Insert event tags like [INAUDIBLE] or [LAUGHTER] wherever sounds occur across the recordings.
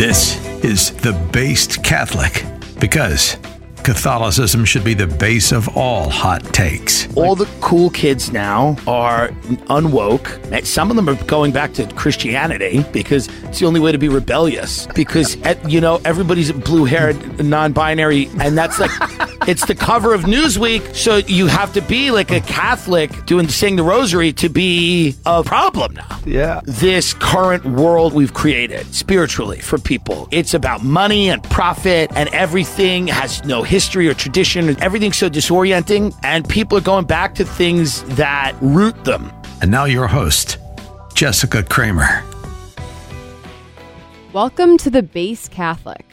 This is The Based Catholic because Catholicism should be the base of all hot takes. All the cool kids now are unwoke. Some of them are going back to Christianity because it's the only way to be rebellious. Because, you know, everybody's blue haired, non binary, and that's like, it's the cover of Newsweek. So you have to be like a Catholic doing saying the rosary to be a problem now. Yeah. This current world we've created spiritually for people, it's about money and profit, and everything has no history or tradition, and everything's so disorienting, and people are going back to things that root them. And now your host, Jessica Kramer. Welcome to the Base Catholic.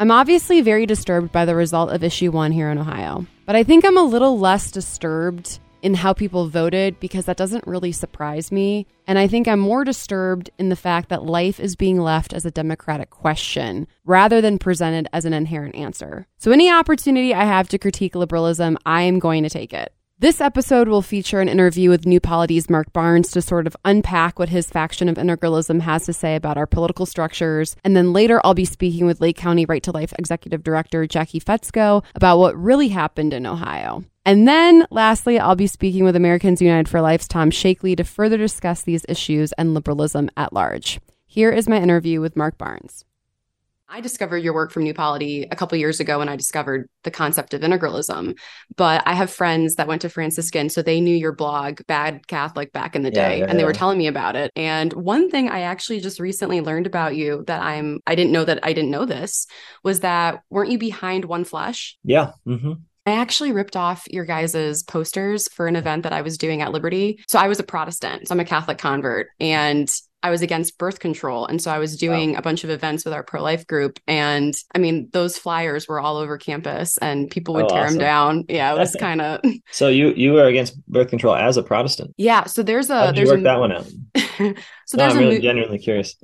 I'm obviously very disturbed by the result of issue one here in Ohio, but I think I'm a little less disturbed in how people voted because that doesn't really surprise me. And I think I'm more disturbed in the fact that life is being left as a democratic question rather than presented as an inherent answer. So, any opportunity I have to critique liberalism, I am going to take it. This episode will feature an interview with New Polity's Marc Barnes to sort of unpack what his faction of integralism has to say about our political structures. And then later, I'll be speaking with Lake County Right to Life Executive Director Jacqui Fetsko about what really happened in Ohio. And then lastly, I'll be speaking with Americans United for Life's Tom Shakely to further discuss these issues and liberalism at large. Here is my interview with Marc Barnes. I discovered your work from New Polity a couple years ago when I discovered the concept of integralism. But I have friends that went to Franciscan, so they knew your blog, Bad Catholic, back in the day, yeah, and they were telling me about it. And one thing I actually just recently learned about you that I'm I didn't know that I didn't know this was that weren't you behind One Flesh? Yeah. hmm I actually ripped off your guys' posters for an event that I was doing at Liberty. So I was a Protestant, so I'm a Catholic convert, and I was against birth control. And so I was doing a bunch of events with our pro life group. And I mean, those flyers were all over campus and people would Oh, tear awesome. them down. Yeah, it was [LAUGHS] kind of, So you you were against birth control as a Protestant. yeah. So there's a, How did you there's work a, that one out? [LAUGHS] so No, there's I'm really mo- genuinely curious.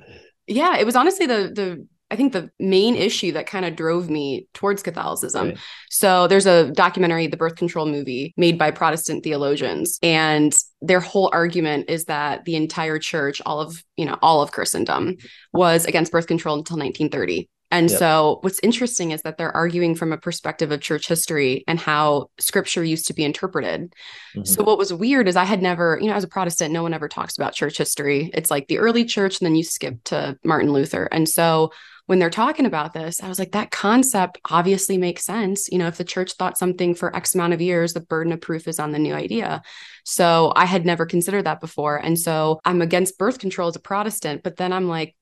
yeah, it was honestly the, the, I think the main issue that kind of drove me towards Catholicism. Right. So there's a documentary, the birth control movie, made by Protestant theologians, and their whole argument is that the entire church, all of you know, all of Christendom, was against birth control until 1930. And Yep. so what's interesting is that they're arguing from a perspective of church history and how scripture used to be interpreted. Mhm. So what was weird is I had never, you know, as a Protestant, no one ever talks about church history. It's like the early church, and then you skip to Martin Luther. And so when they're talking about this, I was like, that concept obviously makes sense. You know, if the church thought something for X amount of years, the burden of proof is on the new idea. So I had never considered that before. And so I'm against birth control as a Protestant, but then I'm like,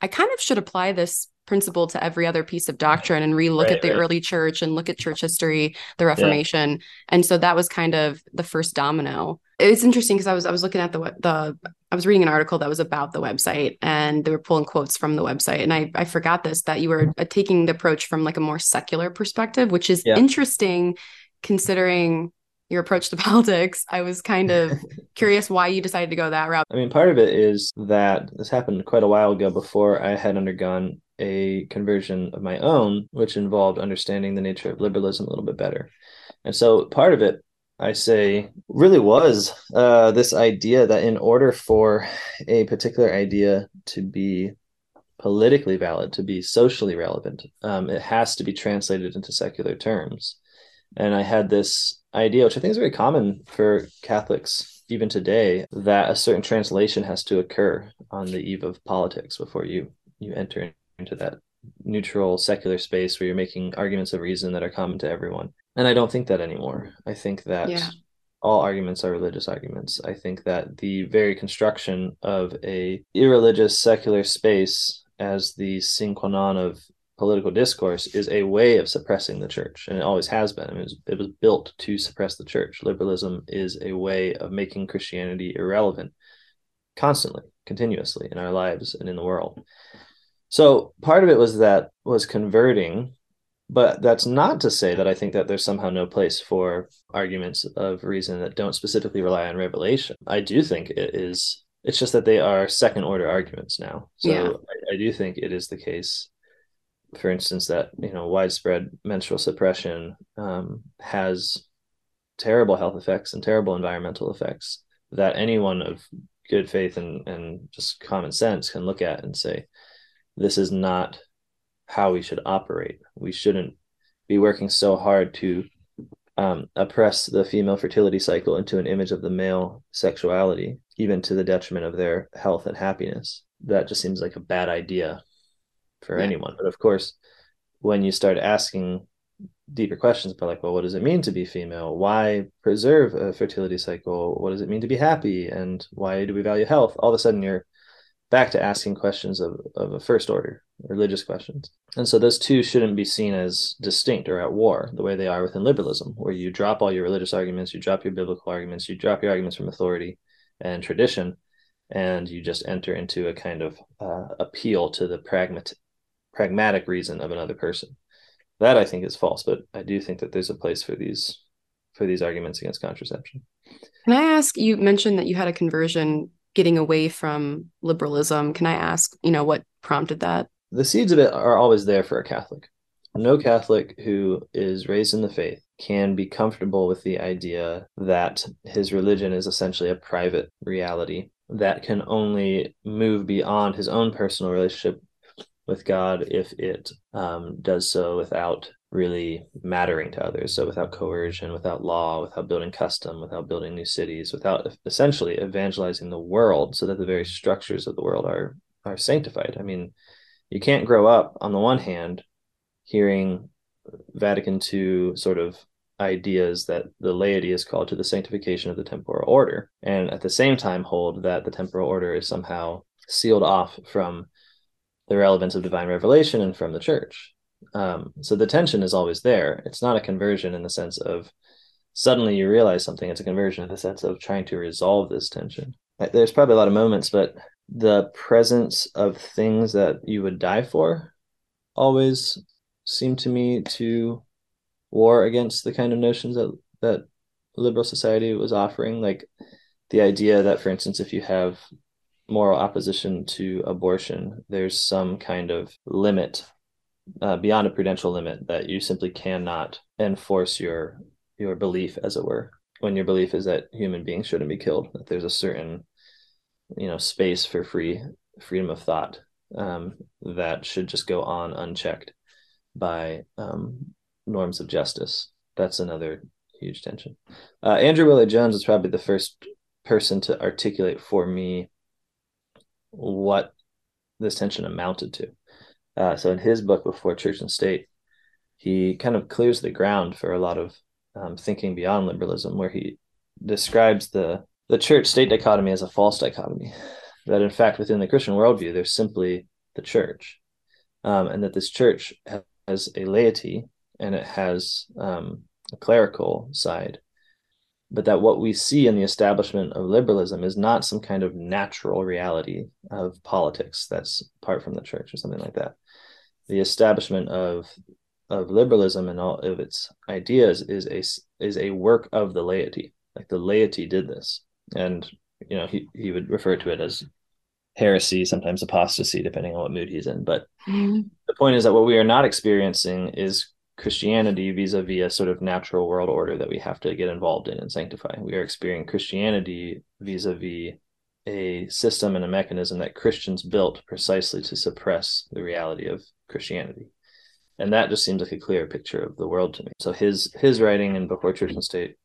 I kind of should apply this principle to every other piece of doctrine and relook Right, at the right. early church and look at church history, the Reformation. And so that was kind of the first domino. It's interesting because I was I was looking at the the I was reading an article that was about the website and they were pulling quotes from the website and I I forgot this that you were taking the approach from like a more secular perspective, which is Yeah. interesting considering your approach to [LAUGHS] politics. I was kind of curious why you decided to go that route. I mean, part of it is that this happened quite a while ago before I had undergone a conversion of my own, which involved understanding the nature of liberalism a little bit better. And so part of it, I say, really was uh, this idea that in order for a particular idea to be politically valid, to be socially relevant, um, it has to be translated into secular terms. And I had this idea, which I think is very common for Catholics even today, that a certain translation has to occur on the eve of politics before you you enter into that neutral secular space where you're making arguments of reason that are common to everyone. And I don't think that anymore. I think that Yeah. all arguments are religious arguments. I think that the very construction of a irreligious secular space as the sine qua non of political discourse is a way of suppressing the church, and it always has been. I mean, it was, it was built to suppress the church. Liberalism is a way of making Christianity irrelevant constantly, continuously in our lives and in the world. So part of it was that was converting, but that's not to say that I think that there's somehow no place for arguments of reason that don't specifically rely on revelation. I do think it is. It's just that they are second order arguments now. So Yeah. I, I do think it is the case for instance, that you know widespread menstrual suppression um, has terrible health effects and terrible environmental effects that anyone of good faith and and just common sense can look at and say this is not how we should operate. We shouldn't be working so hard to um, oppress the female fertility cycle into an image of the male sexuality, even to the detriment of their health and happiness. That just seems like a bad idea for yeah. anyone. But of course, when you start asking deeper questions about like well what does it mean to be female why preserve a fertility cycle what does it mean to be happy and why do we value health all of a sudden you're back to asking questions of, of a first order religious questions and so those two shouldn't be seen as distinct or at war the way they are within liberalism where you drop all your religious arguments you drop your biblical arguments you drop your arguments from authority and tradition and you just enter into a kind of uh, appeal to the pragmatic pragmatic reason of another person that I think is false, but I do think that there's a place for these for these arguments against contraception. Can I ask? You mentioned that you had a conversion getting away from liberalism. Can I ask, you know, what prompted that? The seeds of it are always there for a Catholic. No Catholic who is raised in the faith can be comfortable with the idea that his religion is essentially a private reality that can only move beyond his own personal relationship with God if it um, does so without really mattering to others. So without coercion, without law, without building custom, without building new cities, without essentially evangelizing the world so that the very structures of the world are are sanctified. I mean, you can't grow up on the one hand hearing Vatican II sort of ideas that the laity is called to the sanctification of the temporal order, and at the same time hold that the temporal order is somehow sealed off from the relevance of divine revelation and from the church. Um, so the tension is always there. It's not a conversion in the sense of suddenly you realize something. It's a conversion in the sense of trying to resolve this tension. There's probably a lot of moments, but the presence of things that you would die for always seem to me to war against the kind of notions that that liberal society was offering like the idea that for instance if you have moral opposition to abortion, there's some kind of limit uh, beyond a prudential limit that you simply cannot enforce your your belief, as it were. When your belief is that human beings shouldn't be killed, that there's a certain you know space for free freedom of thought um, that should just go on unchecked by um, norms of justice. That's another huge tension. Uh, Andrew Willard Jones is probably the first person to articulate for me what this tension amounted to. Uh, so in his book before church and state, he kind of clears the ground for a lot of um, thinking beyond liberalism, where he describes the the church state dichotomy as a false dichotomy. That in fact, within the Christian worldview, there's simply the church, um, and that this church has a laity and it has um, a clerical side, but that what we see in the establishment of liberalism is not some kind of natural reality of politics that's apart from the church or something like that. The establishment of of liberalism and all of its ideas is a is a work of the laity. Like the laity did this, and you know he he would refer to it as heresy, sometimes apostasy, depending on what mood he's in. But mm-hmm. the point is that what we are not experiencing is Christianity vis-a-vis a sort of natural world order that we have to get involved in and sanctify. We are experiencing Christianity vis-a-vis a system and a mechanism that Christians built precisely to suppress the reality of Christianity. And that just seems like a clear picture of the world to me. So his his writing in Before Church and State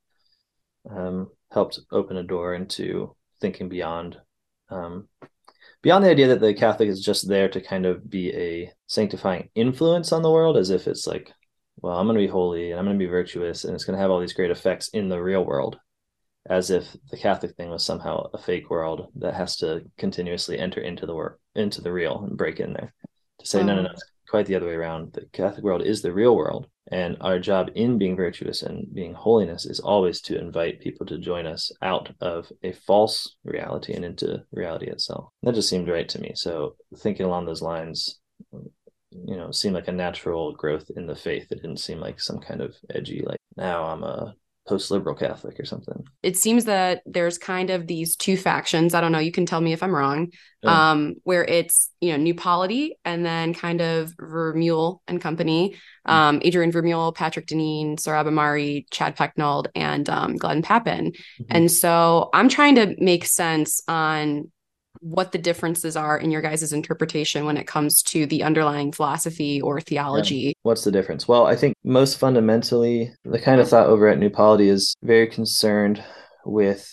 um, helped open a door into thinking beyond um, beyond the idea that the Catholic is just there to kind of be a sanctifying influence on the world, as if it's like well, I'm going to be holy and I'm going to be virtuous and it's going to have all these great effects in the real world, as if the Catholic thing was somehow a fake world that has to continuously enter into the work, into the real and break in there. To say, no, no, mm. no, it's quite the other way around. The Catholic world is the real world. And our job in being virtuous and being holiness is always to invite people to join us out of a false reality and into reality itself. That just seemed right to me. So, thinking along those lines, you know seemed like a natural growth in the faith it didn't seem like some kind of edgy like now i'm a post-liberal catholic or something it seems that there's kind of these two factions i don't know you can tell me if i'm wrong yeah. um where it's you know new polity and then kind of vermeule and company mm-hmm. um adrian vermeule patrick deneen sohrab ahmari chad pecknold and um, glenn pappin mm-hmm. and so i'm trying to make sense on what the differences are in your guys' interpretation when it comes to the underlying philosophy or theology. Yeah. What's the difference? Well, I think most fundamentally, the kind of thought over at New Polity is very concerned with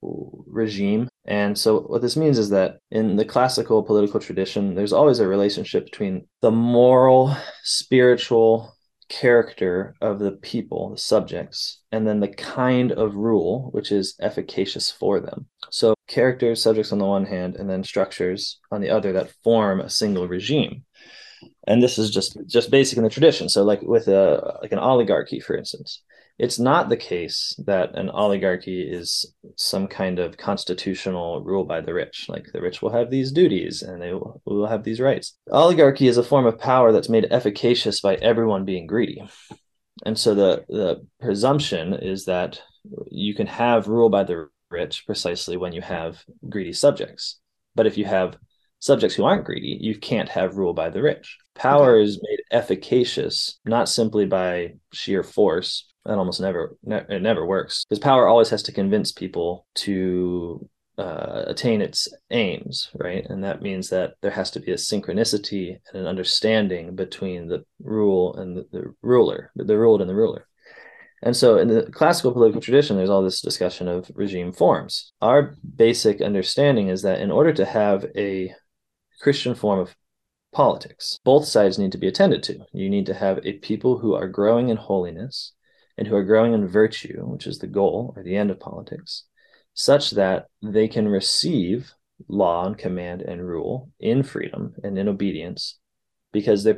regime. And so, what this means is that in the classical political tradition, there's always a relationship between the moral, spiritual, character of the people, the subjects, and then the kind of rule which is efficacious for them. So, characters, subjects on the one hand, and then structures on the other that form a single regime. And this is just just basic in the tradition. So, like with a like an oligarchy, for instance, it's not the case that an oligarchy is some kind of constitutional rule by the rich. Like the rich will have these duties and they will, will have these rights. Oligarchy is a form of power that's made efficacious by everyone being greedy. And so the, the presumption is that you can have rule by the rich precisely when you have greedy subjects. But if you have subjects who aren't greedy, you can't have rule by the rich. Power okay. is made efficacious not simply by sheer force, that almost never ne- it never works. Because power always has to convince people to uh, attain its aims right? And that means that there has to be a synchronicity and an understanding between the rule and the, the ruler the ruled and the ruler. And so in the classical political tradition there's all this discussion of regime forms. Our basic understanding is that in order to have a christian form of politics both sides need to be attended to. You need to have a people who are growing in holiness and who are growing in virtue, which is the goal or the end of politics, such that they can receive law and command and rule in freedom and in obedience because they're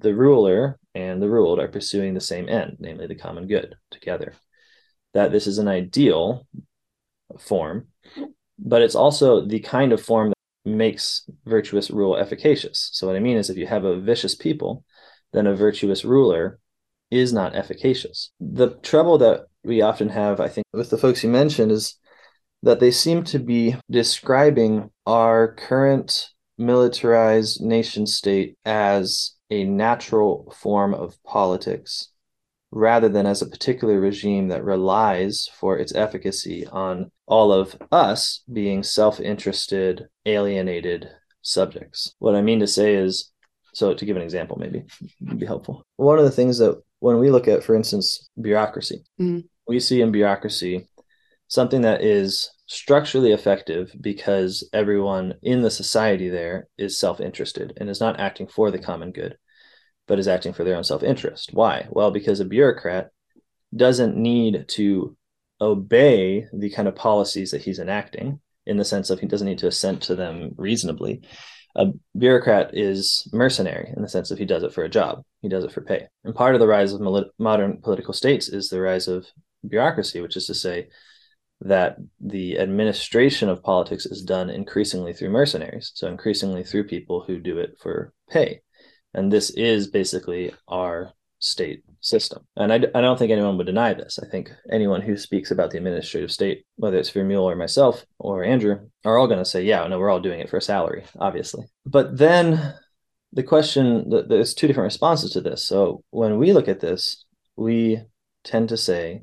the ruler and the ruled are pursuing the same end, namely the common good together. That this is an ideal form, but it's also the kind of form that makes virtuous rule efficacious. So, what I mean is, if you have a vicious people, then a virtuous ruler is not efficacious. The trouble that we often have, I think, with the folks you mentioned is that they seem to be describing our current militarized nation state as a natural form of politics rather than as a particular regime that relies for its efficacy on all of us being self interested, alienated subjects. What I mean to say is so to give an example, maybe would be helpful. One of the things that when we look at, for instance, bureaucracy, mm-hmm. we see in bureaucracy something that is structurally effective because everyone in the society there is self-interested and is not acting for the common good, but is acting for their own self-interest. Why? Well, because a bureaucrat doesn't need to obey the kind of policies that he's enacting in the sense of he doesn't need to assent to them reasonably a bureaucrat is mercenary in the sense of he does it for a job, he does it for pay. And part of the rise of modern political states is the rise of bureaucracy, which is to say that the administration of politics is done increasingly through mercenaries, so increasingly through people who do it for pay. And this is basically our state system. And I, I don't think anyone would deny this. I think anyone who speaks about the administrative state, whether it's Vermeule or myself or Andrew, are all going to say, yeah, no, we're all doing it for a salary, obviously. But then the question, that there's two different responses to this. So when we look at this, we tend to say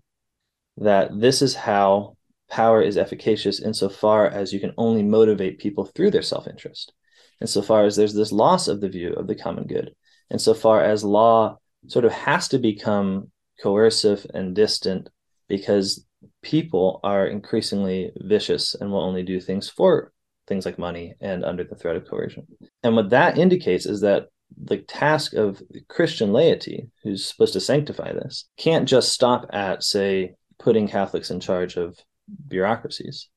that this is how power is efficacious insofar as you can only motivate people through their self interest, insofar as there's this loss of the view of the common good, insofar as law sort of has to become coercive and distant because people are increasingly vicious and will only do things for things like money and under the threat of coercion. And what that indicates is that the task of Christian laity, who's supposed to sanctify this, can't just stop at, say, putting Catholics in charge of bureaucracies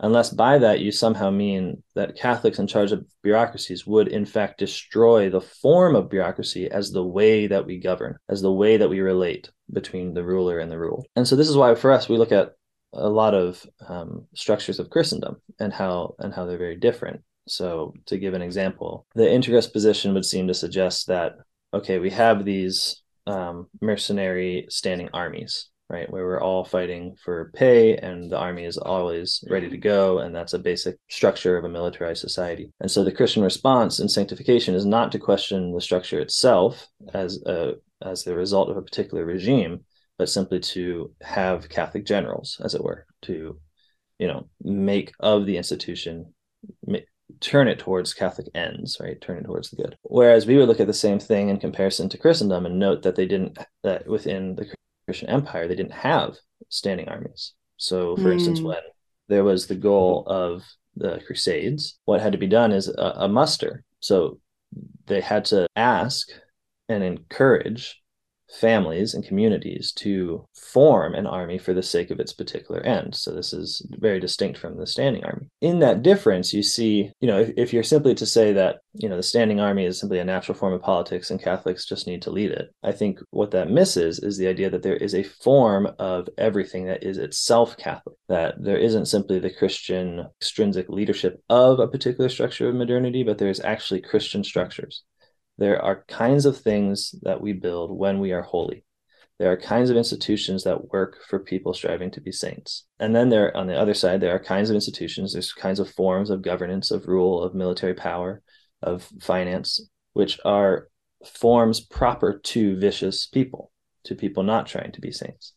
unless by that you somehow mean that Catholics in charge of bureaucracies would in fact destroy the form of bureaucracy as the way that we govern, as the way that we relate between the ruler and the ruled. And so this is why for us we look at a lot of um, structures of Christendom and how and how they're very different. So to give an example, the integrist position would seem to suggest that okay, we have these um, mercenary standing armies right? Where we're all fighting for pay and the army is always ready to go. And that's a basic structure of a militarized society. And so the Christian response in sanctification is not to question the structure itself as a, as the result of a particular regime, but simply to have Catholic generals, as it were, to, you know, make of the institution turn it towards Catholic ends, right? Turn it towards the good. Whereas we would look at the same thing in comparison to Christendom and note that they didn't that within the Christian Empire they didn't have standing armies. So, for mm. instance, when there was the goal of the Crusades, what had to be done is a, a muster. So they had to ask and encourage families and communities to form an army for the sake of its particular end. So this is very distinct from the standing army. In that difference, you see, you know, if, if, you're simply to say that, you know, the standing army is simply a natural form of politics and Catholics just need to lead it, I think what that misses is the idea that there is a form of everything that is itself Catholic, that there isn't simply the Christian extrinsic leadership of a particular structure of modernity, but there's actually Christian structures there are kinds of things that we build when we are holy. There are kinds of institutions that work for people striving to be saints. And then there, on the other side, there are kinds of institutions, there's kinds of forms of governance, of rule, of military power, of finance, which are forms proper to vicious people, to people not trying to be saints.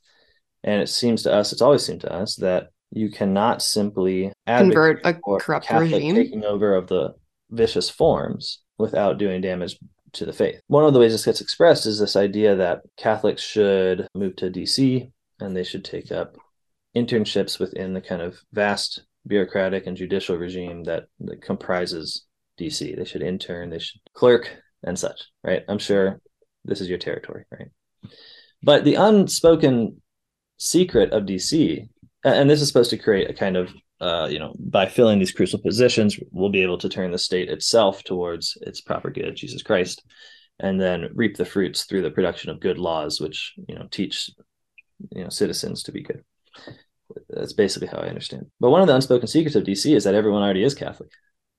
And it seems to us, it's always seemed to us that you cannot simply convert a corrupt Catholic regime taking over of the vicious forms without doing damage to the faith. One of the ways this gets expressed is this idea that Catholics should move to DC and they should take up internships within the kind of vast bureaucratic and judicial regime that, that comprises DC. They should intern, they should clerk and such, right? I'm sure this is your territory, right? But the unspoken secret of DC, and this is supposed to create a kind of uh, you know, by filling these crucial positions, we'll be able to turn the state itself towards its proper good, Jesus Christ, and then reap the fruits through the production of good laws, which you know teach you know citizens to be good. That's basically how I understand. But one of the unspoken secrets of DC is that everyone already is Catholic.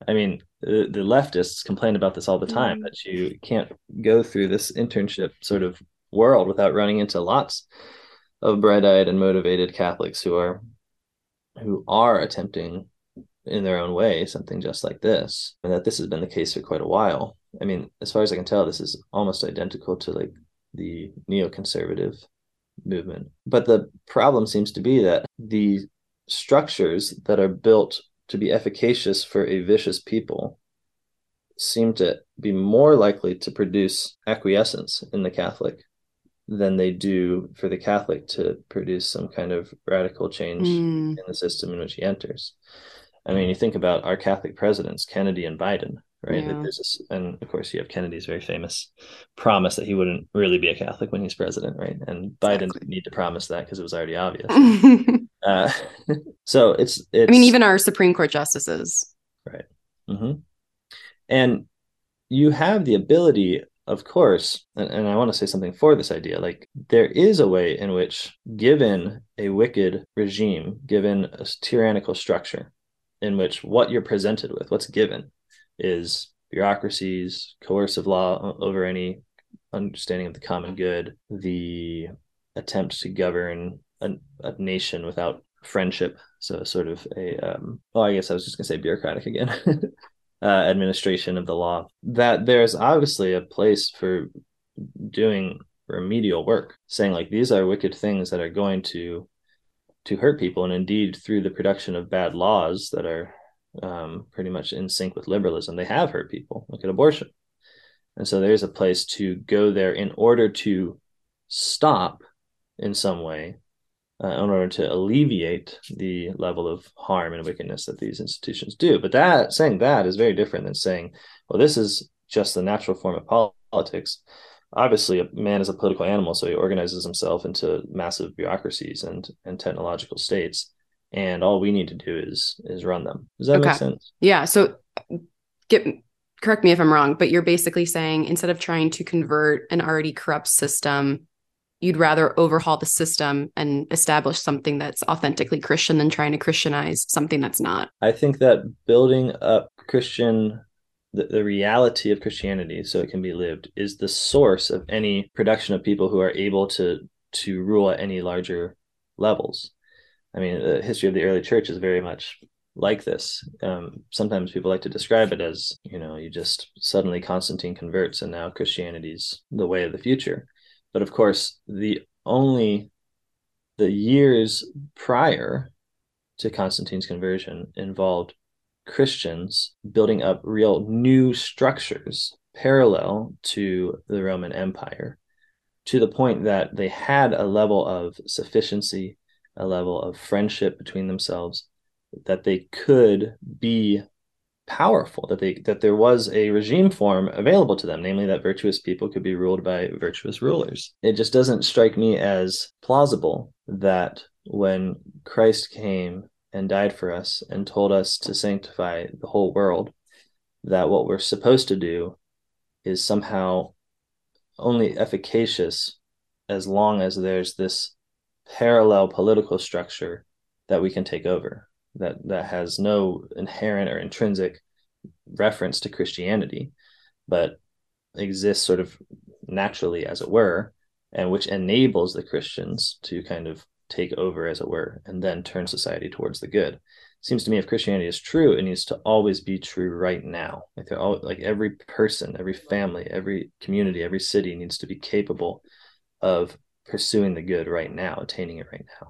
I mean, the, the leftists complain about this all the time mm-hmm. that you can't go through this internship sort of world without running into lots of bright-eyed and motivated Catholics who are who are attempting in their own way something just like this and that this has been the case for quite a while. I mean as far as i can tell this is almost identical to like the neoconservative movement. But the problem seems to be that the structures that are built to be efficacious for a vicious people seem to be more likely to produce acquiescence in the catholic than they do for the Catholic to produce some kind of radical change mm. in the system in which he enters. I mean, you think about our Catholic presidents, Kennedy and Biden, right? Yeah. This, and of course, you have Kennedy's very famous promise that he wouldn't really be a Catholic when he's president, right? And Biden exactly. didn't need to promise that because it was already obvious. [LAUGHS] uh, [LAUGHS] so it's, it's, I mean, even our Supreme Court justices, right? Mm-hmm. And you have the ability of course, and, and I want to say something for this idea, like there is a way in which, given a wicked regime, given a tyrannical structure, in which what you're presented with, what's given, is bureaucracies, coercive law over any understanding of the common good, the attempt to govern a, a nation without friendship. So, sort of a, um, oh, I guess I was just going to say bureaucratic again. [LAUGHS] uh, administration of the law, that there's obviously a place for doing remedial work, saying like these are wicked things that are going to to hurt people, and indeed through the production of bad laws that are um, pretty much in sync with liberalism, they have hurt people. Look at abortion, and so there's a place to go there in order to stop in some way uh, in order to alleviate the level of harm and wickedness that these institutions do. But that saying that is very different than saying, well, this is just the natural form of politics. Obviously, a man is a political animal, so he organizes himself into massive bureaucracies and and technological states. And all we need to do is is run them. Does that okay. make sense? Yeah. So get correct me if I'm wrong, but you're basically saying instead of trying to convert an already corrupt system you'd rather overhaul the system and establish something that's authentically Christian than trying to Christianize something that's not. I think that building up Christian the, the reality of Christianity so it can be lived is the source of any production of people who are able to to rule at any larger levels. I mean, the history of the early church is very much like this. Um, sometimes people like to describe it as, you know, you just suddenly Constantine converts and now Christianity's the way of the future. But of course, the only the years prior to Constantine's conversion involved Christians building up real new structures parallel to the Roman Empire to the point that they had a level of sufficiency, a level of friendship between themselves, that they could be powerful that they that there was a regime form available to them namely that virtuous people could be ruled by virtuous rulers. It just doesn't strike me as plausible that when christ came and died for us and told us to sanctify the whole world that what we're supposed to do is somehow only efficacious as long as there's this parallel political structure that we can take over that that has no inherent or intrinsic reference to Christianity, but exists sort of naturally, as it were, and which enables the Christians to kind of take over, as it were, and then turn society towards the good. Seems to me if Christianity is true, it needs to always be true right now. Like all like every person, every family, every community, every city needs to be capable of pursuing the good right now, attaining it right now.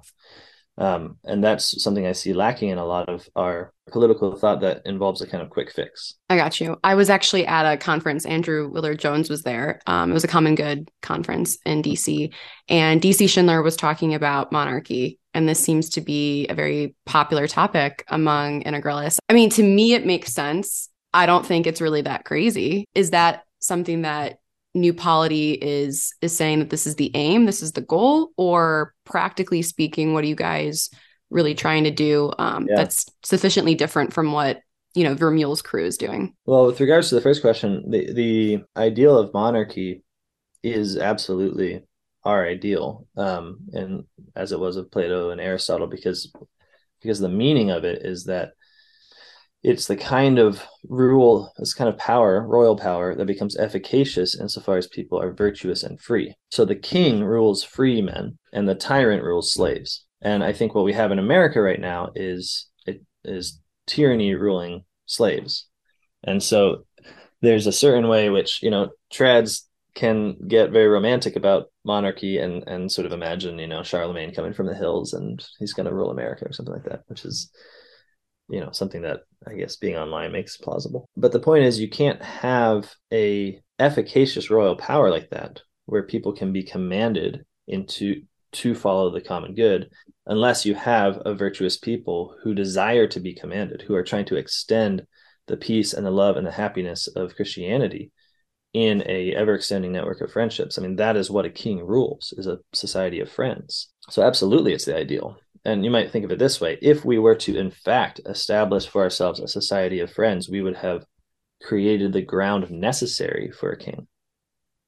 Um, and that's something I see lacking in a lot of our political thought that involves a kind of quick fix. I got you. I was actually at a conference. Andrew Willard Jones was there. Um, it was a common good conference in DC. And DC Schindler was talking about monarchy. And this seems to be a very popular topic among integralists. I mean, to me, it makes sense. I don't think it's really that crazy. Is that something that new polity is is saying that this is the aim this is the goal or practically speaking what are you guys really trying to do um, yeah. that's sufficiently different from what you know vermeule's crew is doing well with regards to the first question the the ideal of monarchy is absolutely our ideal um, and as it was of plato and aristotle because because the meaning of it is that it's the kind of rule, this kind of power, royal power, that becomes efficacious insofar as people are virtuous and free. So the king rules free men, and the tyrant rules slaves. And I think what we have in America right now is it is tyranny ruling slaves. And so there's a certain way which you know trads can get very romantic about monarchy and and sort of imagine you know Charlemagne coming from the hills and he's going to rule America or something like that, which is you know something that i guess being online makes plausible. But the point is you can't have a efficacious royal power like that where people can be commanded into to follow the common good unless you have a virtuous people who desire to be commanded who are trying to extend the peace and the love and the happiness of christianity in a ever extending network of friendships. I mean that is what a king rules is a society of friends. So absolutely it's the ideal and you might think of it this way if we were to in fact establish for ourselves a society of friends we would have created the ground necessary for a king.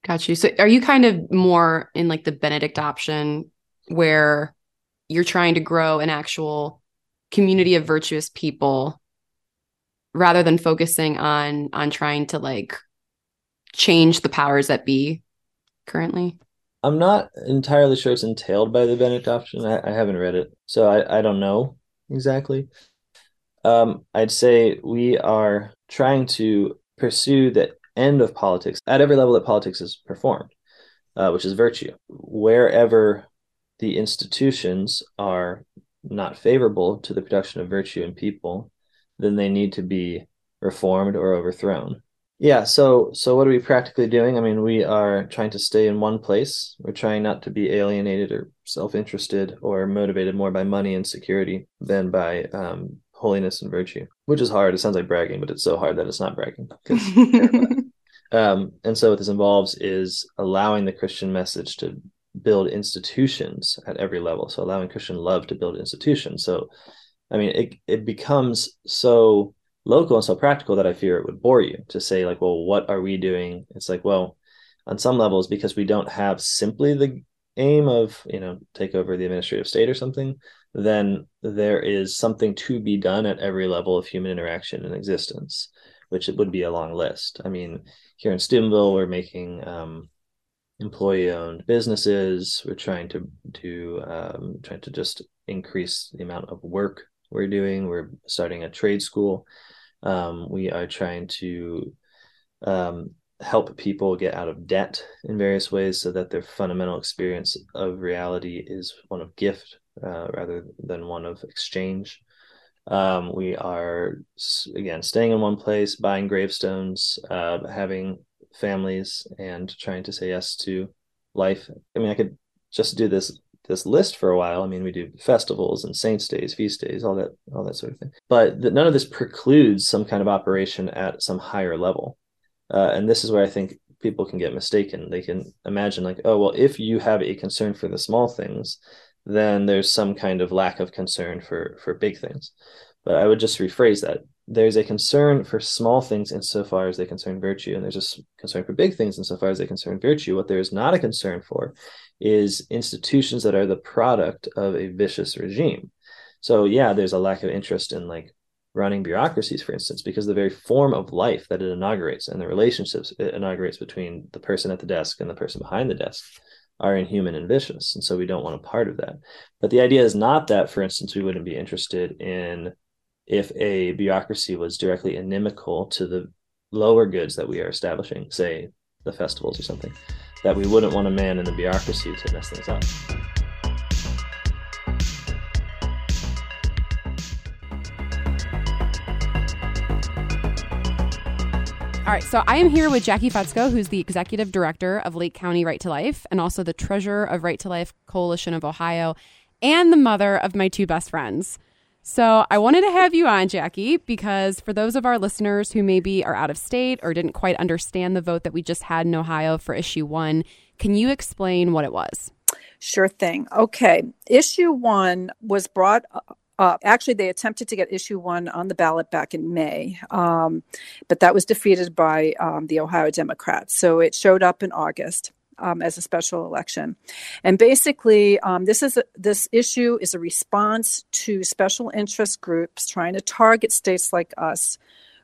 Got you. So are you kind of more in like the benedict option where you're trying to grow an actual community of virtuous people rather than focusing on on trying to like change the powers that be currently I'm not entirely sure it's entailed by the Benedict option. I, I haven't read it, so I, I don't know exactly. Um, I'd say we are trying to pursue the end of politics at every level that politics is performed, uh, which is virtue. Wherever the institutions are not favorable to the production of virtue in people, then they need to be reformed or overthrown. Yeah, so so what are we practically doing? I mean, we are trying to stay in one place. We're trying not to be alienated or self-interested or motivated more by money and security than by um, holiness and virtue, which is hard. It sounds like bragging, but it's so hard that it's not bragging. [LAUGHS] um, and so what this involves is allowing the Christian message to build institutions at every level. So allowing Christian love to build institutions. So, I mean, it it becomes so local and so practical that I fear it would bore you to say like, well, what are we doing? It's like, well, on some levels, because we don't have simply the aim of, you know, take over the administrative state or something, then there is something to be done at every level of human interaction and existence, which it would be a long list. I mean, here in Steubenville, we're making um, employee-owned businesses. We're trying to to um, trying to just increase the amount of work we're doing. We're starting a trade school. Um, we are trying to um, help people get out of debt in various ways so that their fundamental experience of reality is one of gift uh, rather than one of exchange. Um, we are again staying in one place, buying gravestones, uh, having families, and trying to say yes to life. I mean, I could just do this this list for a while. I mean, we do festivals and saints' days, feast days, all that, all that sort of thing. But the, none of this precludes some kind of operation at some higher level. Uh, and this is where I think people can get mistaken. They can imagine like, oh, well, if you have a concern for the small things, then there's some kind of lack of concern for for big things. But I would just rephrase that. There's a concern for small things insofar as they concern virtue, and there's a concern for big things insofar as they concern virtue. What there is not a concern for is institutions that are the product of a vicious regime. So yeah, there's a lack of interest in like running bureaucracies, for instance, because the very form of life that it inaugurates and the relationships it inaugurates between the person at the desk and the person behind the desk are inhuman and vicious. And so we don't want a part of that. But the idea is not that, for instance, we wouldn't be interested in if a bureaucracy was directly inimical to the lower goods that we are establishing, say the festivals or something, that we wouldn't want a man in the bureaucracy to mess things up. All right, so I am here with Jacqui Fetsko, who's the executive director of Lake County Right to Life and also the treasurer of Right to Life Coalition of Ohio and the mother of my two best friends. So I wanted to have you on, Jacqui, because for those of our listeners who maybe are out of state or didn't quite understand the vote that we just had in Ohio for issue one, can you explain what it was? Sure thing. Okay. Issue one was brought uh, actually, they attempted to get issue one on the ballot back in May, um, but that was defeated by um, the Ohio Democrats. So it showed up in August. Um, as a special election, and basically, um, this is a, this issue is a response to special interest groups trying to target states like us,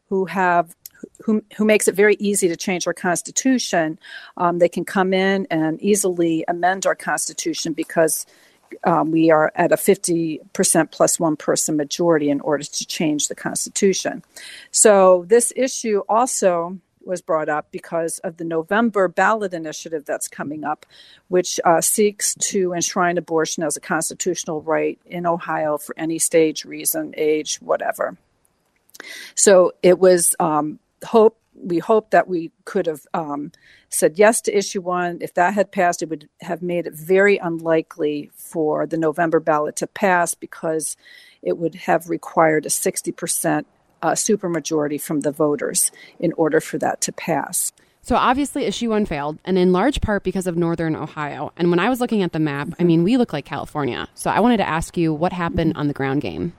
who have who, who makes it very easy to change our constitution. Um, they can come in and easily amend our constitution because um, we are at a 50% plus one person majority in order to change the Constitution. So, this issue also was brought up because of the November ballot initiative that's coming up, which uh, seeks to enshrine abortion as a constitutional right in Ohio for any stage, reason, age, whatever. So, it was um, hope we hoped that we could have um, said yes to issue one. If that had passed, it would have made it very unlikely for the November ballot to pass because it would have required a 60% uh, supermajority from the voters in order for that to pass. So obviously, issue one failed, and in large part because of northern Ohio. And when I was looking at the map, I mean, we look like California. So I wanted to ask you what happened on the ground game.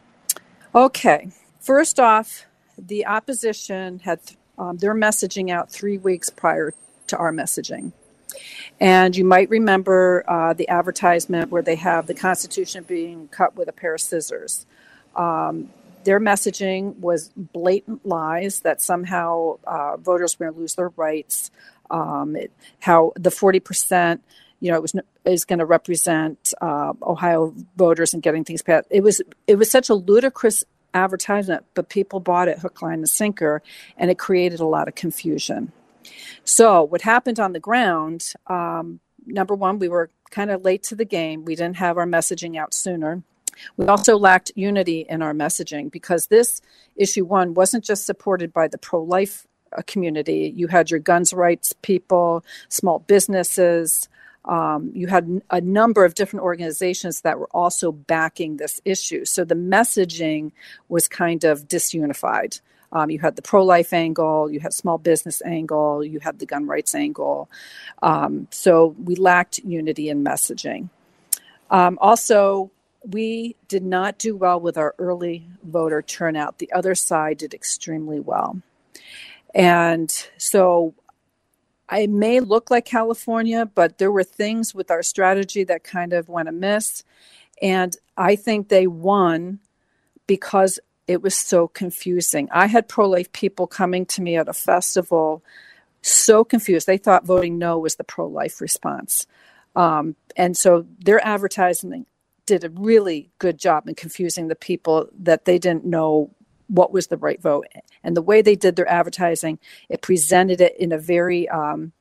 Okay. First off, the opposition had um, their messaging out three weeks prior to our messaging. And you might remember uh, the advertisement where they have the Constitution being cut with a pair of scissors. Um, their messaging was blatant lies that somehow uh, voters were going to lose their rights. Um, it, how the forty percent, you know, it was is going to represent uh, Ohio voters and getting things passed. It was it was such a ludicrous advertisement, but people bought it hook, line, and sinker, and it created a lot of confusion. So, what happened on the ground? Um, number one, we were kind of late to the game. We didn't have our messaging out sooner. We also lacked unity in our messaging because this issue one wasn't just supported by the pro life uh, community. You had your guns rights people, small businesses, um, you had a number of different organizations that were also backing this issue. So the messaging was kind of disunified. Um, you had the pro life angle, you had small business angle, you had the gun rights angle. Um, so we lacked unity in messaging. Um, also, we did not do well with our early voter turnout. The other side did extremely well. And so I may look like California, but there were things with our strategy that kind of went amiss. And I think they won because it was so confusing. I had pro life people coming to me at a festival so confused. They thought voting no was the pro life response. Um, and so their advertising did a really good job in confusing the people that they didn't know what was the right vote. And the way they did their advertising, it presented it in a very, um,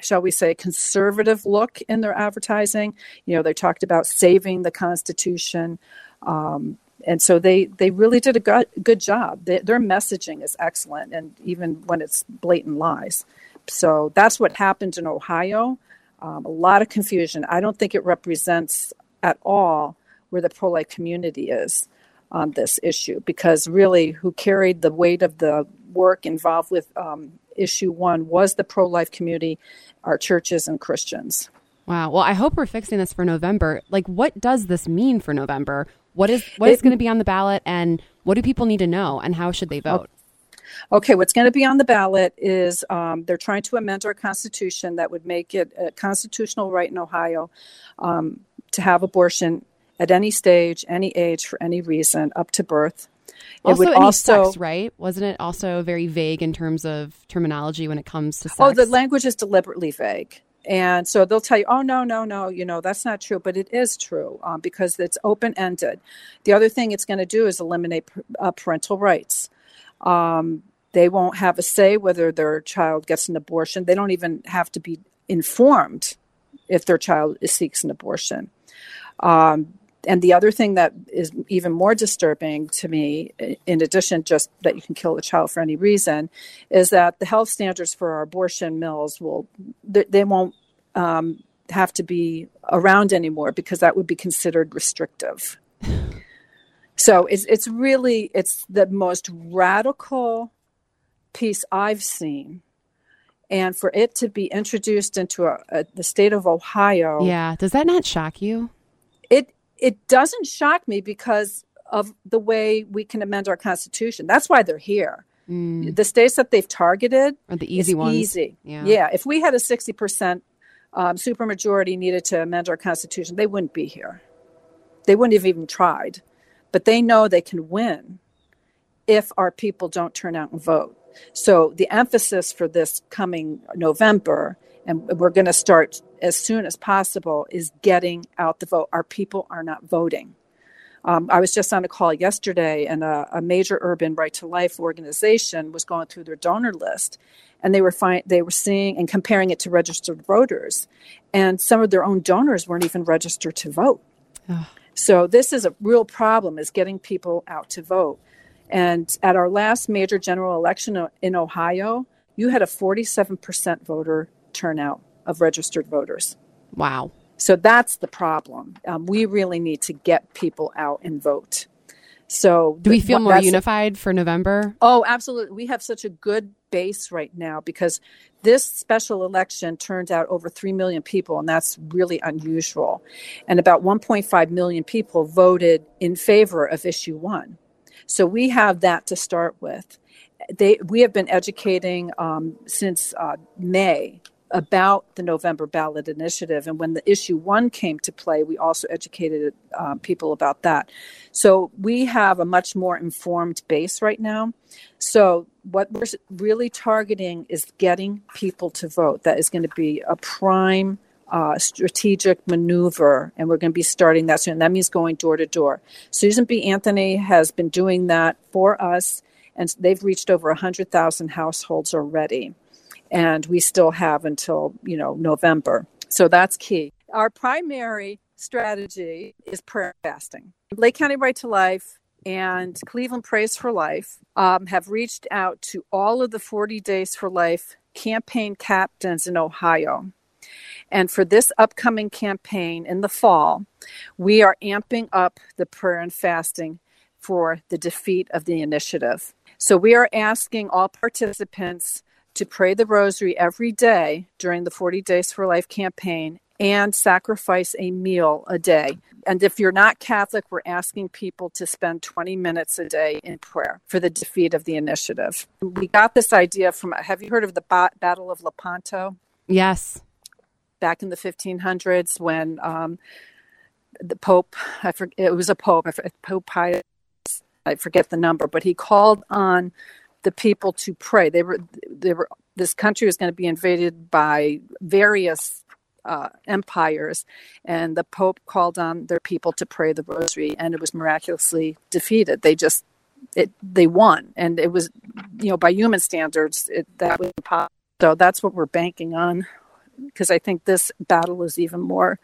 shall we say, conservative look in their advertising. You know, they talked about saving the Constitution. Um, and so they they really did a good, good job. They, their messaging is excellent, and even when it's blatant lies. So that's what happened in Ohio. Um, a lot of confusion. I don't think it represents at all where the pro life community is on this issue because really who carried the weight of the work involved with um, issue one was the pro life community, our churches and Christians. Wow. Well, I hope we're fixing this for November. Like, what does this mean for November? What is what is going to be on the ballot, and what do people need to know, and how should they vote? Okay, what's going to be on the ballot is um, they're trying to amend our constitution that would make it a constitutional right in Ohio um, to have abortion at any stage, any age, for any reason, up to birth. It also, would also sex, right? Wasn't it also very vague in terms of terminology when it comes to sex? Oh, the language is deliberately vague. And so they'll tell you, oh, no, no, no, you know, that's not true. But it is true um, because it's open ended. The other thing it's going to do is eliminate uh, parental rights. Um, they won't have a say whether their child gets an abortion. They don't even have to be informed if their child seeks an abortion. Um, and the other thing that is even more disturbing to me, in addition just that you can kill a child for any reason, is that the health standards for our abortion mills will they won't um, have to be around anymore because that would be considered restrictive. So it's it's really it's the most radical piece I've seen and for it to be introduced into a, a, the state of Ohio. Yeah, does that not shock you? It it doesn't shock me because of the way we can amend our constitution. That's why they're here. Mm. The states that they've targeted are the easy ones. Easy, yeah. yeah. If we had a sixty percent um, supermajority needed to amend our constitution, they wouldn't be here. They wouldn't have even tried. But they know they can win if our people don't turn out and vote. So the emphasis for this coming November, and we're going to start as soon as possible, is getting out the vote. Our people are not voting. Um, I was just on a call yesterday, and a, a, major urban right to life organization was going through their donor list, and they were find, they were seeing and comparing it to registered voters, and some of their own donors weren't even registered to vote. Oh. So this is a real problem: is getting people out to vote. And at our last major general election in Ohio, you had a 47% voter turnout of registered voters. Wow. So that's the problem. Um, we really need to get people out and vote. So, do we feel more unified for November? Oh, absolutely. We have such a good base right now because this special election turned out over 3 million people, and that's really unusual. And about 1.5 million people voted in favor of issue one. So we have that to start with. They, we have been educating um, since uh, May about the November ballot initiative. And when the issue one came to play, we also educated uh, people about that. So we have a much more informed base right now. So what we're really targeting is getting people to vote. That is going to be a prime uh, strategic maneuver, and we're going to be starting that soon. That means going door to door. Susan B. Anthony has been doing that for us, and they've reached over 100,000 households already. And we still have until, you know, November. So that's key. Our primary strategy is prayer fasting. Lake County Right to Life and Cleveland Prays for Life um, have reached out to all of the 40 Days for Life campaign captains in Ohio and for this upcoming campaign in the fall, we are amping up the prayer and fasting for the defeat of the initiative. So we are asking all participants to pray the rosary every day during the 40 Days for Life campaign and sacrifice a meal a day. And if you're not Catholic, we're asking people to spend 20 minutes a day in prayer for the defeat of the initiative. We got this idea from, have you heard of the Battle of Lepanto? Yes back in the 1500s when um, the Pope, I forget, it was a Pope, Pope Pius, I forget the number, but he called on the people to pray. They were, they were, this country was going to be invaded by various uh, empires, and the Pope called on their people to pray the Rosary, and it was miraculously defeated. They just, it, they won, and it was, you know, by human standards, it, that was impossible. So that's what we're banking on because I think this battle is even more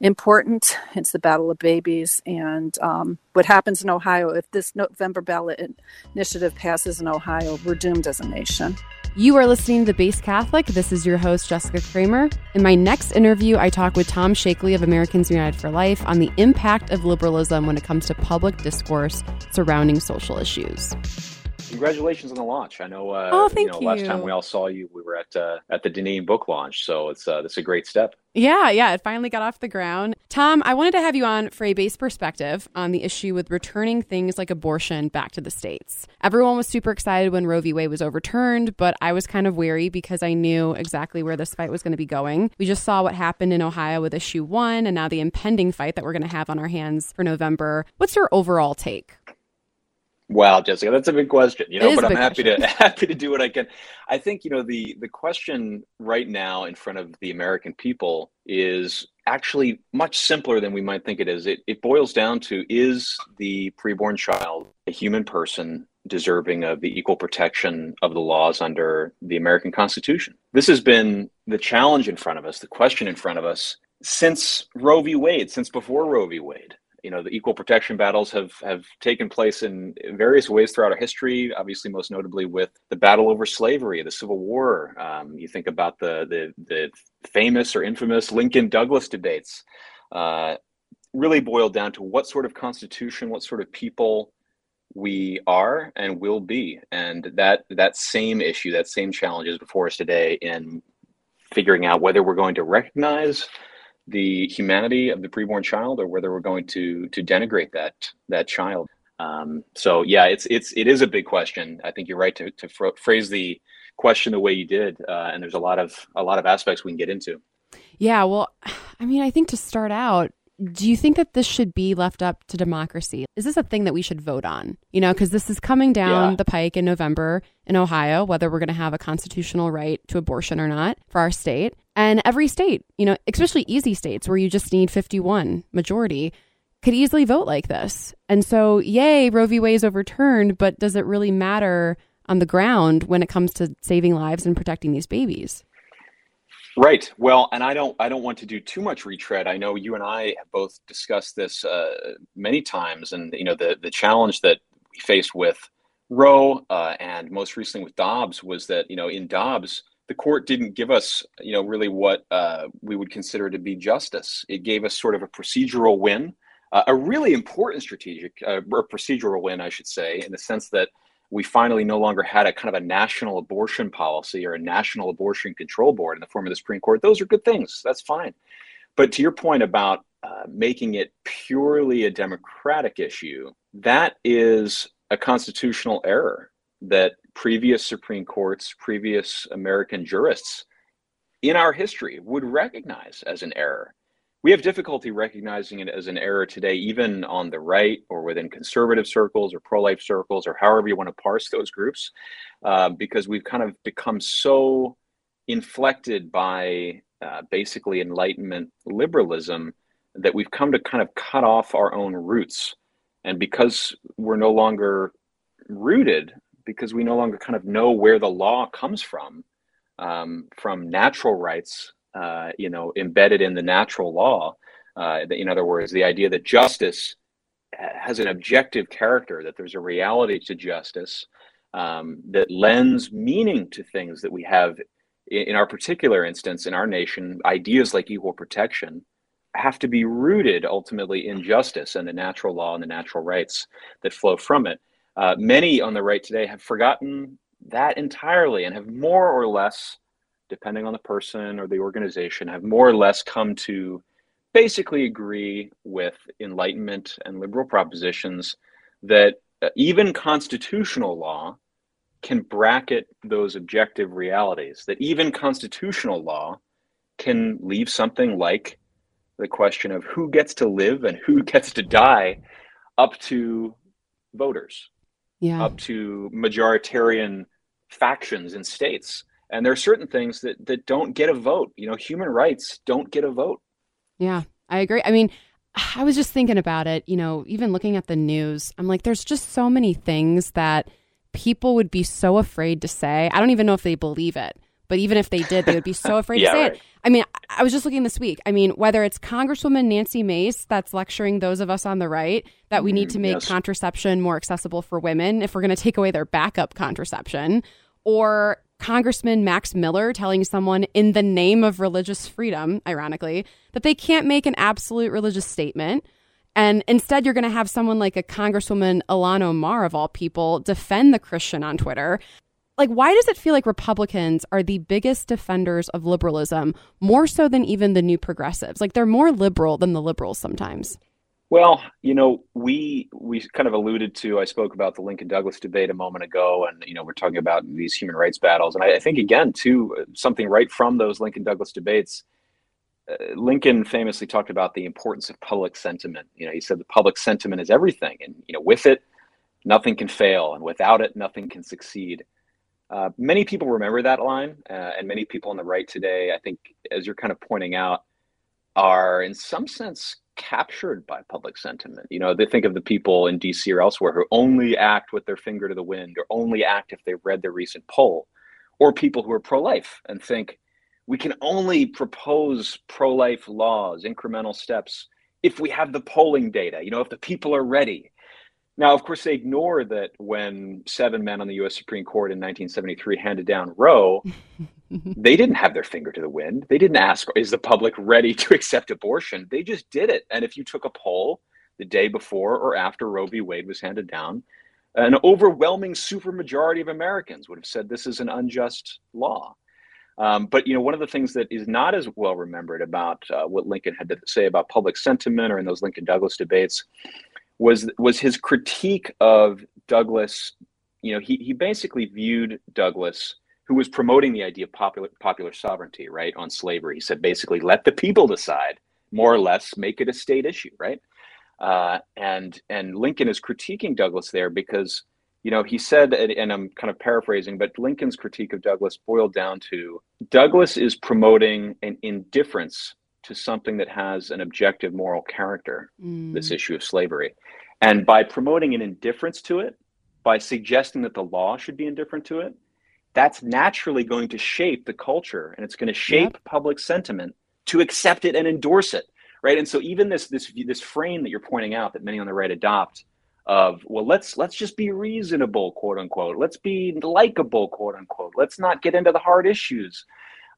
important. It's the battle of babies. And um, what happens in Ohio, if this November ballot initiative passes in Ohio, we're doomed as a nation. You are listening to The Based Catholic. This is your host, Jessica Kramer. In my next interview, I talk with Tom Shakely of Americans United for Life on the impact of liberalism when it comes to public discourse surrounding social issues congratulations on the launch. I know. Uh, oh, thank you know, you. Last time we all saw you, we were at uh, at the Deneen book launch, so it's uh, a great step. Yeah, yeah, it finally got off the ground. Tom, I wanted to have you on for a base perspective on the issue with returning things like abortion back to the states. Everyone was super excited when Roe v. Wade was overturned, but I was kind of wary because I knew exactly where this fight was going to be going. We just saw what happened in Ohio with issue one, and now the impending fight that we're going to have on our hands for November. What's your overall take? Wow, Jessica, that's a big question, you know, but I'm happy question. to [LAUGHS] happy to do what I can. I think, you know, the the question right now in front of the American people is actually much simpler than we might think it is. It it boils down to is the preborn child a human person deserving of the equal protection of the laws under the American Constitution? This has been the challenge in front of us, the question in front of us since Roe v. Wade, since before Roe v. Wade you know the equal protection battles have have taken place in various ways throughout our history obviously most notably with the battle over slavery the civil war. Um, you think about the, the the famous or infamous lincoln douglas debates. Uh, really boiled down to what sort of constitution what sort of people we are and will be. And that that same issue that same challenge is before us today in figuring out whether we're going to recognize the humanity of the preborn child or whether we're going to to denigrate that that child. Um, so yeah it's it's it is a big question. I think you're right to, to phrase the question the way you did uh, and there's a lot of a lot of aspects we can get into. Yeah well [SIGHS] i mean i think to start out do you think that this should be left up to democracy? Is this a thing that we should vote on? You know, because this is coming down yeah. the pike in November in Ohio, whether we're going to have a constitutional right to abortion or not for our state. And every state, you know, especially easy states where you just need 51 majority, could easily vote like this. And so, yay, Roe v. Wade is overturned, but does it really matter on the ground when it comes to saving lives and protecting these babies? Right. Well, and I don't I don't want to do too much retread. I know you and I have both discussed this uh, many times, and you know the the challenge that we faced with Roe uh, and most recently with Dobbs was that you know in Dobbs the court didn't give us you know really what uh, we would consider to be justice. It gave us sort of a procedural win, uh, a really important strategic uh, or procedural win, I should say, in the sense that we finally no longer had a kind of a national abortion policy or a national abortion control board in the form of the Supreme Court. Those are good things. That's fine. But to your point about uh, making it purely a democratic issue, that is a constitutional error that previous Supreme Courts, previous American jurists in our history would recognize as an error we have difficulty recognizing it as an error today, even on the right or within conservative circles or pro life circles or however you want to parse those groups, uh, because we've kind of become so inflected by uh, basically Enlightenment liberalism that we've come to kind of cut off our own roots. And because we're no longer rooted, because we no longer kind of know where the law comes from, um, from natural rights uh, you know, embedded in the natural law. Uh, in other words, the idea that justice has an objective character, that there's a reality to justice um, that lends meaning to things that we have in, in our particular instance in our nation. Ideas like equal protection have to be rooted ultimately in justice and the natural law and the natural rights that flow from it. Uh, many on the right today have forgotten that entirely and have more or less depending on the person or the organization, have more or less come to basically agree with Enlightenment and liberal propositions that uh, even constitutional law can bracket those objective realities, that even constitutional law can leave something like the question of who gets to live and who [LAUGHS] gets to die up to voters, yeah. up to majoritarian factions in states and there are certain things that that don't get a vote you know human rights don't get a vote yeah i agree i mean i was just thinking about it you know even looking at the news i'm like there's just so many things that people would be so afraid to say i don't even know if they believe it But even if they did, they would be so [LAUGHS] afraid yeah, to say right. it. I mean, I was just looking this week. I mean, whether it's Congresswoman Nancy Mace that's lecturing those of us on the right that we need to mm, make yes. contraception more accessible for women if we're going to take away their backup contraception, or Congressman Max Miller telling someone in the name of religious freedom, ironically, that they can't make an absolute religious statement. And instead, you're going to have someone like a Congresswoman Ilhan Omar, of all people, defend the Christian on Twitter. Like, why does it feel like Republicans are the biggest defenders of liberalism, more so than even the new progressives? Like, they're more liberal than the liberals sometimes. Well, you know, we we kind of alluded to. I spoke about the Lincoln Douglas debate a moment ago, and you know, we're talking about these human rights battles, and I, I think again, too, something right from those Lincoln Douglas debates. Uh, Lincoln famously talked about the importance of public sentiment. You know, he said the public sentiment is everything, and you know, with it, nothing can fail, and without it, nothing can succeed. Uh, many people remember that line, uh, and many people on the right today, I think, as you're kind of pointing out, are in some sense captured by public sentiment. You know, they think of the people in DC or elsewhere who only act with their finger to the wind or only act if they've read their recent poll, or people who are pro life and think we can only propose pro life laws, incremental steps, if we have the polling data, you know, if the people are ready. Now, of course, they ignore that when seven men on the US Supreme Court in 1973 handed down Roe, [LAUGHS] they didn't have their finger to the wind. They didn't ask, is the public ready to accept abortion? They just did it. And if you took a poll the day before or after Roe v. Wade was handed down, an overwhelming supermajority of Americans would have said this is an unjust law. Um, but you know, one of the things that is not as well remembered about uh, what Lincoln had to say about public sentiment or in those Lincoln Douglas debates was was his critique of Douglas. You know, he he basically viewed Douglas, who was promoting the idea of popular popular sovereignty, right, on slavery. He said basically, let the people decide, more or less, make it a state issue, right? Uh, and and Lincoln is critiquing Douglas there because you know he said, and, and I'm kind of paraphrasing, but Lincoln's critique of Douglas boiled down to Douglas is promoting an indifference to something that has an objective moral character, Mm. this issue of slavery. And by promoting an indifference to it, by suggesting that the law should be indifferent to it, that's naturally going to shape the culture and it's going to shape Yep. public sentiment to accept it and endorse it. Right. And so even this this this frame that you're pointing out that many on the right adopt of well let's let's just be reasonable quote unquote let's be likable quote unquote let's not get into the hard issues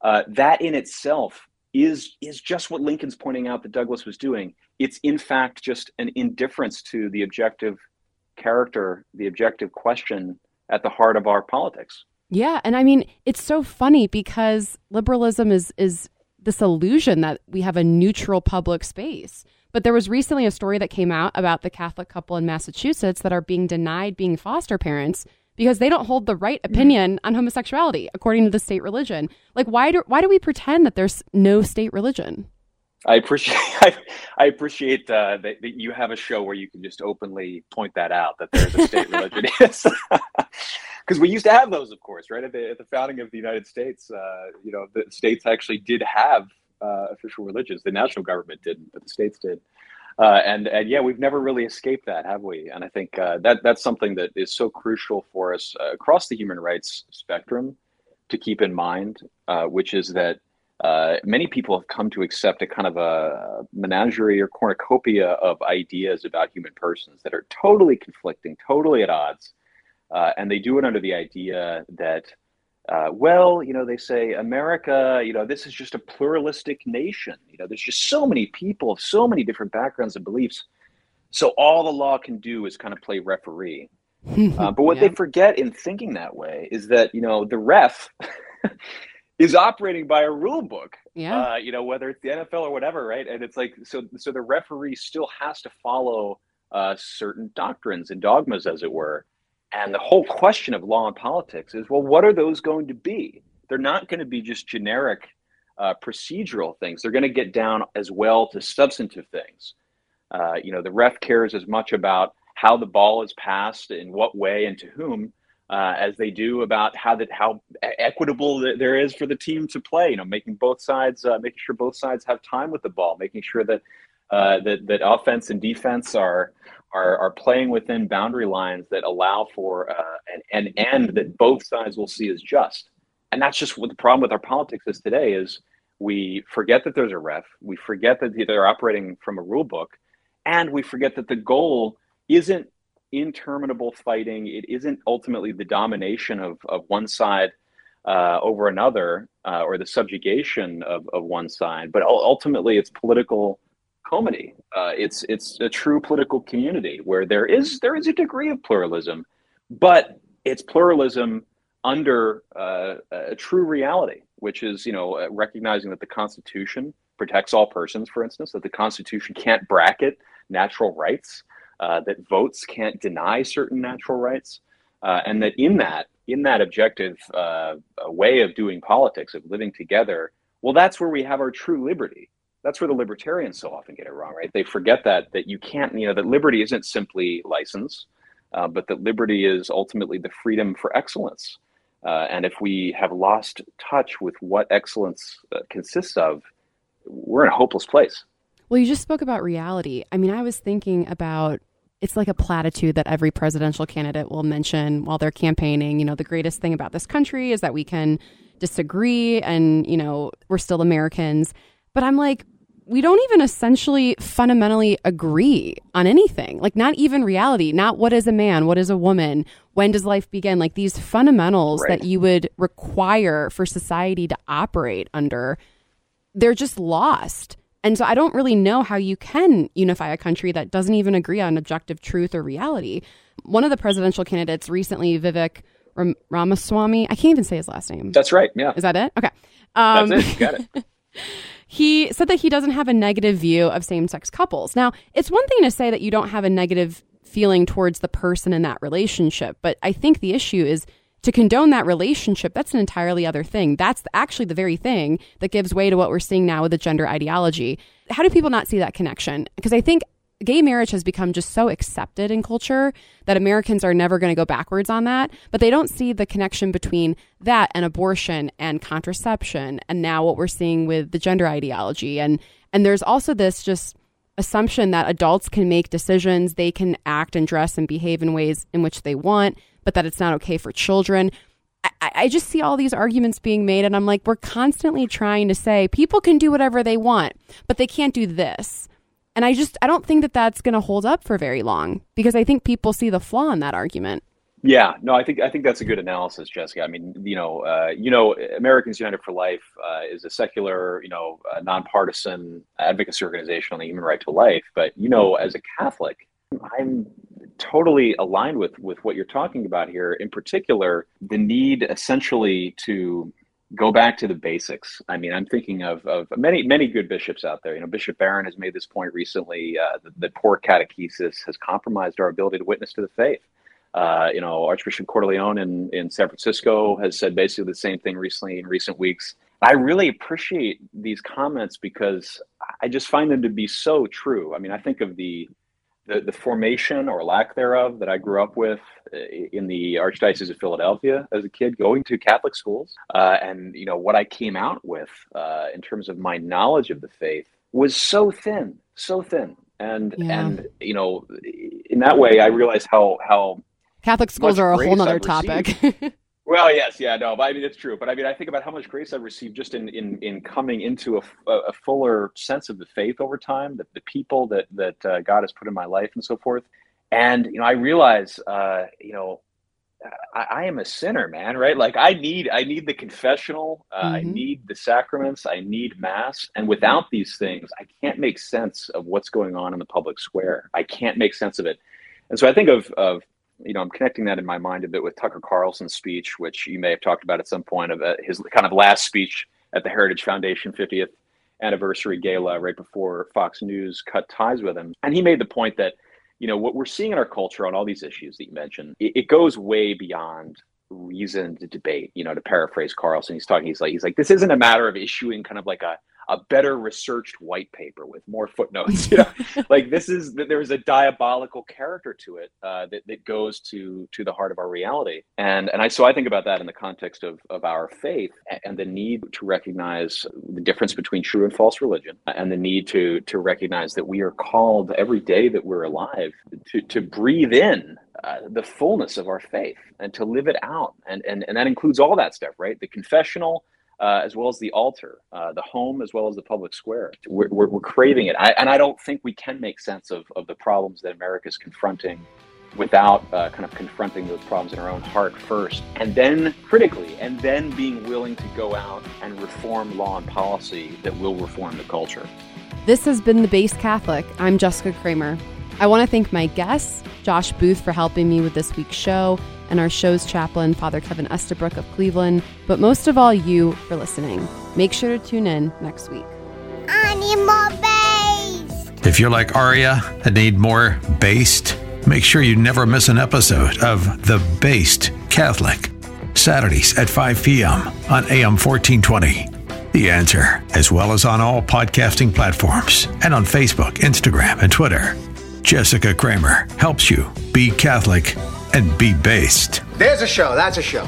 uh, that in itself is is just what Lincoln's pointing out that Douglas was doing. It's in fact just an indifference to the objective character, the objective question at the heart of our politics. Yeah, and I mean it's so funny because liberalism is is this illusion that we have a neutral public space. But there was recently a story that came out about the Catholic couple in Massachusetts that are being denied being foster parents because they don't hold the right opinion on homosexuality according to the state religion. Like why do why do we pretend that there's no state religion? I appreciate [LAUGHS] I, I appreciate uh, that, that you have a show where you can just openly point that out that there's a state religion. [LAUGHS] Yes, [LAUGHS] because we used to have those, of course, right at the, at the founding of the United States. Uh, you know, the states actually did have uh, official religions. The national government didn't, but the states did. Uh, and and yeah, we've never really escaped that, have we? And I think uh, that that's something that is so crucial for us uh, across the human rights spectrum to keep in mind, uh, which is that uh, many people have come to accept a kind of a menagerie or cornucopia of ideas about human persons that are totally conflicting, totally at odds. Uh, and they do it under the idea that, uh, well, you know, they say America, you know, this is just a pluralistic nation. You know, there's just so many people of so many different backgrounds and beliefs. So all the law can do is kind of play referee. Uh, but what Yeah. they forget in thinking that way is that, you know, the ref [LAUGHS] is operating by a rule book Yeah. uh, you know, whether it's the NFL or whatever, right? And it's like so so the referee still has to follow uh, certain doctrines and dogmas, as it were. And the whole question of law and politics is, well, what are those going to be? They're not going to be just generic uh, procedural things. They're going to get down as well to substantive things. Uh, you know, the ref cares as much about how the ball is passed, in what way, and to whom, uh, as they do about how that how equitable th- there is for the team to play. You know, making both sides, uh, making sure both sides have time with the ball, making sure that uh, that that offense and defense are are are playing within boundary lines that allow for uh, an, an end that both sides will see as just. and that's just what the problem with our politics is today is we forget that there's a ref, we forget that they're operating from a rule book, and we forget that the goal isn't interminable fighting. It isn't ultimately the domination of, of one side uh, over another uh, or the subjugation of, of one side, but ultimately it's political comity. Uh, it's it's a true political community where there is there is a degree of pluralism, but it's pluralism under uh, a true reality, which is you know uh, recognizing that the Constitution protects all persons, for instance, that the Constitution can't bracket natural rights, uh, that votes can't deny certain natural rights, uh, and that in that in that objective way of doing politics, of living together, well, that's where we have our true liberty. That's where the libertarians so often get it wrong, right? They forget that that you can't, you know, that liberty isn't simply license, uh, but that liberty is ultimately the freedom for excellence. Uh, and if we have lost touch with what excellence uh, consists of, we're in a hopeless place. Well, you just spoke about reality. I mean, I was thinking about it's like a platitude that every presidential candidate will mention while they're campaigning. You know, the greatest thing about this country is that we can disagree and, you know, we're still Americans. But I'm like, we don't even essentially fundamentally agree on anything. Like, not even reality, not what is a man, what is a woman, when does life begin? Like, these fundamentals right. that you would require for society to operate under, they're just lost. And so I don't really know how you can unify a country that doesn't even agree on objective truth or reality. One of the presidential candidates recently, Vivek Ram- Ramaswamy, I can't even say his last name. That's right. Yeah. Is that it? Okay. Um, That's it. Got it. [LAUGHS] he said that he doesn't have a negative view of same sex couples. Now, it's one thing to say that you don't have a negative feeling towards the person in that relationship, but I think the issue is to condone that relationship, that's an entirely other thing. That's actually the very thing that gives way to what we're seeing now with the gender ideology. How do people not see that connection? Because I think gay marriage has become just so accepted in culture that Americans are never going to go backwards on that. But they don't see the connection between that and abortion and contraception and now what we're seeing with the gender ideology. And and there's also this just assumption that adults can make decisions, they can act and dress and behave in ways in which they want but that it's not okay for children. I, I just see all these arguments being made, and I'm like, we're constantly trying to say people can do whatever they want, but they can't do this. And I just I don't think that that's going to hold up for very long because I think people see the flaw in that argument. Yeah, no, I think I think that's a good analysis, Jessica. I mean, you know, uh, you know, Americans United for Life uh, is a secular, you know, nonpartisan advocacy organization on the human right to life. But you know, as a Catholic, I'm totally aligned with with what you're talking about here. In particular, the need essentially to go back to the basics. I mean, I'm thinking of, of many many good bishops out there. You know, Bishop Barron has made this point recently uh, that, poor catechesis has compromised our ability to witness to the faith. Uh, you know, Archbishop Cordileone in, in San Francisco has said basically the same thing recently in recent weeks. I really appreciate these comments because I just find them to be so true. I mean, I think of the the, the formation or lack thereof that I grew up with uh, in the Archdiocese of Philadelphia as a kid, going to Catholic schools, uh, and you know what I came out with uh, in terms of my knowledge of the faith was so thin, so thin, and yeah. and you know, in that way, I realized how how Catholic schools are a whole nother topic. [LAUGHS] Well, yes, yeah, no, but I mean it's true. But I mean, I think about how much grace I've received just in in in coming into a, a fuller sense of the faith over time, the, the people that that uh, God has put in my life and so forth. And you know, I realize, uh, you know, I, I, am a sinner, man. Right? Like I need I need the confessional, uh, mm-hmm. I need the sacraments, I need mass, and without these things, I can't make sense of what's going on in the public square. I can't make sense of it. And so I think of of you know, I'm connecting that in my mind a bit with Tucker Carlson's speech, which you may have talked about at some point of uh, his kind of last speech at the Heritage Foundation 50th anniversary gala right before Fox News cut ties with him. And he made the point that, you know, what we're seeing in our culture on all these issues that you mentioned, it, it goes way beyond reasoned debate. You know, to paraphrase Carlson, he's talking, he's like, he's like, this isn't a matter of issuing kind of like a a better researched white paper with more footnotes. You know, [LAUGHS] like this is there's a diabolical character to it uh, that that goes to to the heart of our reality. And and I so I think about that in the context of of our faith and the need to recognize the difference between true and false religion, and the need to to recognize that we are called every day that we're alive to to breathe in uh, the fullness of our faith and to live it out. And, and, and that includes all that stuff, right? The confessional, uh, as well as the altar, uh, the home, as well as the public square. We're, we're, we're craving it. I, and I don't think we can make sense of, of the problems that America is confronting without uh, kind of confronting those problems in our own heart first, and then critically, and then being willing to go out and reform law and policy that will reform the culture. This has been The Based Catholic. I'm Jessica Kramer. I want to thank my guests, Josh Booth, for helping me with this week's show, and our show's chaplain, Father Kevin Estabrook of Cleveland, but most of all, you for listening. Make sure to tune in next week. I need more based. If you're like Aria and need more based, make sure you never miss an episode of The Based Catholic. Saturdays at 5 p.m. on AM 1420. The Answer, as well as on all podcasting platforms and on Facebook, Instagram, and Twitter. Jessica Kramer helps you be Catholic and be based. There's a show. That's a show.